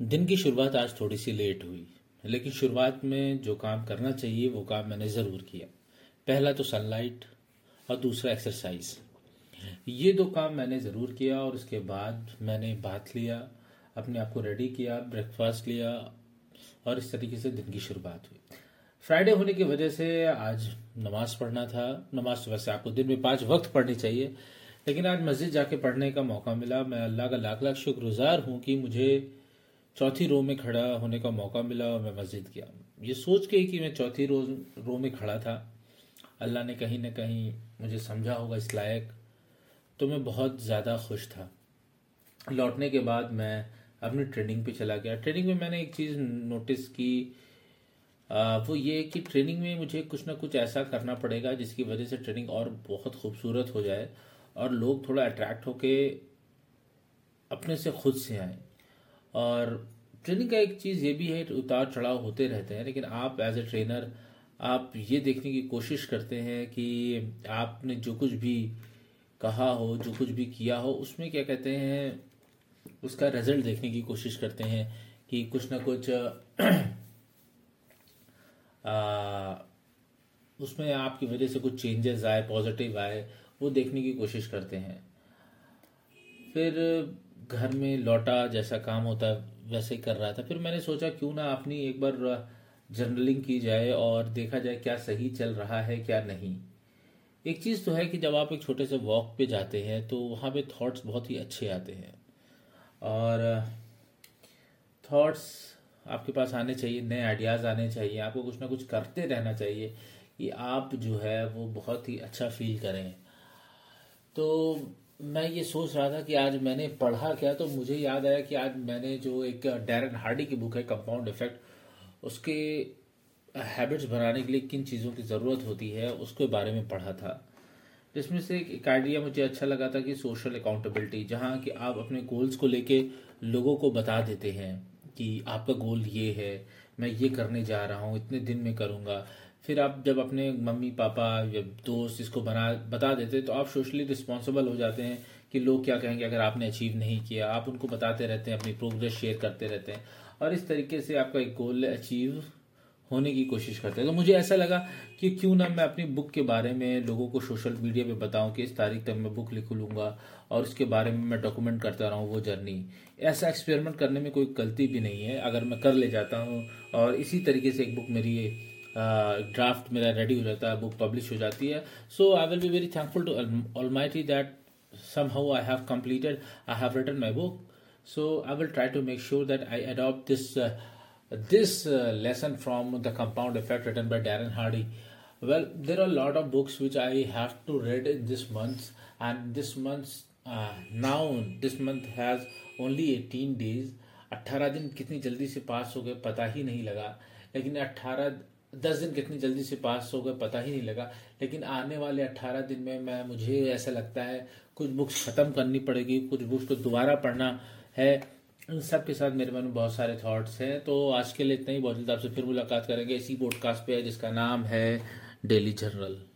दिन की शुरुआत आज थोड़ी सी लेट हुई, लेकिन शुरुआत में जो काम करना चाहिए, वो काम मैंने ज़रूर किया। पहला तो सनलाइट और दूसरा एक्सरसाइज ये दो काम मैंने ज़रूर किया और उसके बाद मैंने बात लिया, अपने आप को रेडी किया ब्रेकफास्ट लिया और इस तरीके से दिन की शुरुआत हुई। फ्राइडे होने की वजह से आज नमाज़ पढ़ना था। नमाज़ तो वैसे आपको दिन में पाँच वक्त पढ़नी चाहिए, लेकिन आज मस्जिद जाके पढ़ने का मौका मिला। मैं अल्लाह का लाख लाख शुक्रगुजार हूँ कि मुझे चौथी रो में खड़ा होने का मौका मिला और मैं मस्जिद गया। ये सोच के कि मैं चौथी रो रो में खड़ा था। अल्लाह ने कहीं ना कहीं मुझे समझा होगा इस लायक। तो मैं बहुत ज़्यादा खुश था। लौटने के बाद मैं अपनी ट्रेनिंग पे चला गया। ट्रेनिंग में मैंने एक चीज़ नोटिस की आ, वो ये कि ट्रेनिंग में मुझे कुछ ना कुछ ऐसा करना पड़ेगा जिसकी वजह से ट्रेनिंग और बहुत खूबसूरत हो जाए और लोग थोड़ा अट्रैक्ट होके अपने से खुद से आए। और ट्रेनिंग का एक चीज़ ये भी है उतार चढ़ाव होते रहते हैं लेकिन आप एज ए ट्रेनर आप ये देखने की कोशिश करते हैं कि आपने जो कुछ भी कहा हो जो कुछ भी किया हो उसमें क्या कहते हैं उसका रिज़ल्ट देखने की कोशिश करते हैं कि कुछ ना कुछ आ, उसमें आपकी वजह से कुछ चेंजेस आए पॉजिटिव आए वो देखने की कोशिश करते हैं। फिर घर में लौटा, जैसा काम होता है वैसे कर रहा था। फिर मैंने सोचा, क्यों ना अपनी एक बार जर्नलिंग की जाए और देखा जाए क्या सही चल रहा है, क्या नहीं। एक चीज़ तो है कि जब आप एक छोटे से वॉक पे जाते हैं तो वहाँ पे थॉट्स बहुत ही अच्छे आते हैं। और थॉट्स आपके पास आने चाहिए, नए आइडियाज़ आने चाहिए, आपको कुछ ना कुछ करते रहना चाहिए कि आप जो है, वो बहुत ही अच्छा फील करें। तो मैं ये सोच रहा था कि आज मैंने पढ़ा क्या तो मुझे याद आया कि आज मैंने जो एक डैरन हार्डी की बुक है, कंपाउंड इफ़ेक्ट, उसके हैबिट्स बनाने के लिए किन चीज़ों की ज़रूरत होती है, उसके बारे में पढ़ा था। जिसमें से एक आइडिया मुझे अच्छा लगा था कि सोशल अकाउंटेबिलिटी, जहाँ कि आप अपने गोल्स को लेके लोगों को बता देते हैं कि आपका गोल ये है, मैं ये करने जा रहा हूँ, इतने दिन में करूँगा। फिर आप जब अपने मम्मी, पापा या दोस्त इसको बना, बता देते तो आप सोशली रिस्पॉन्सिबल हो जाते हैं कि लोग क्या कहेंगे अगर आपने अचीव नहीं किया। आप उनको बताते रहते हैं, अपनी प्रोग्रेस शेयर करते रहते हैं। और इस तरीके से आपका एक गोल अचीव होने की कोशिश करते हैं। तो मुझे ऐसा लगा कि क्यों ना मैं अपनी बुक के बारे में लोगों को सोशल मीडिया पे बताऊँ कि इस तारीख तक मैं बुक लिख लूँगा और उसके बारे में मैं डॉक्यूमेंट करता रहूँ वो जर्नी ऐसा एक्सपेरिमेंट करने में कोई गलती भी नहीं है। अगर मैं कर ले जाता हूँ और इसी तरीके से एक बुक मेरी ड्राफ्ट मेरा रेडी हो जाता है बुक पब्लिश हो जाती है। So I will be very thankful to all my T that somehow I have completed I have written my book so I will try to make sure that I adopt this this lesson from the compound effect written by Darren Hardy well there are lot of books which I have to read in this month and this month now this month has only eighteen days अट्ठारह दिन कितनी जल्दी से पास हो गए, पता ही नहीं लगा। लेकिन अट्ठारह दस दिन कितनी जल्दी से पास हो गए, पता ही नहीं लगा। लेकिन आने वाले अट्ठारह दिन में मैं, मुझे ऐसा लगता है, कुछ बुक्स ख़त्म करनी पड़ेगी, कुछ बुक्स को दोबारा पढ़ना है। इन सब के साथ मेरे मन में बहुत सारे थॉट्स हैं। तो आज के लिए इतना ही। बहुत जल्द आपसे फिर मुलाकात करेंगे इसी पॉडकास्ट पे है जिसका नाम है डेली जर्नल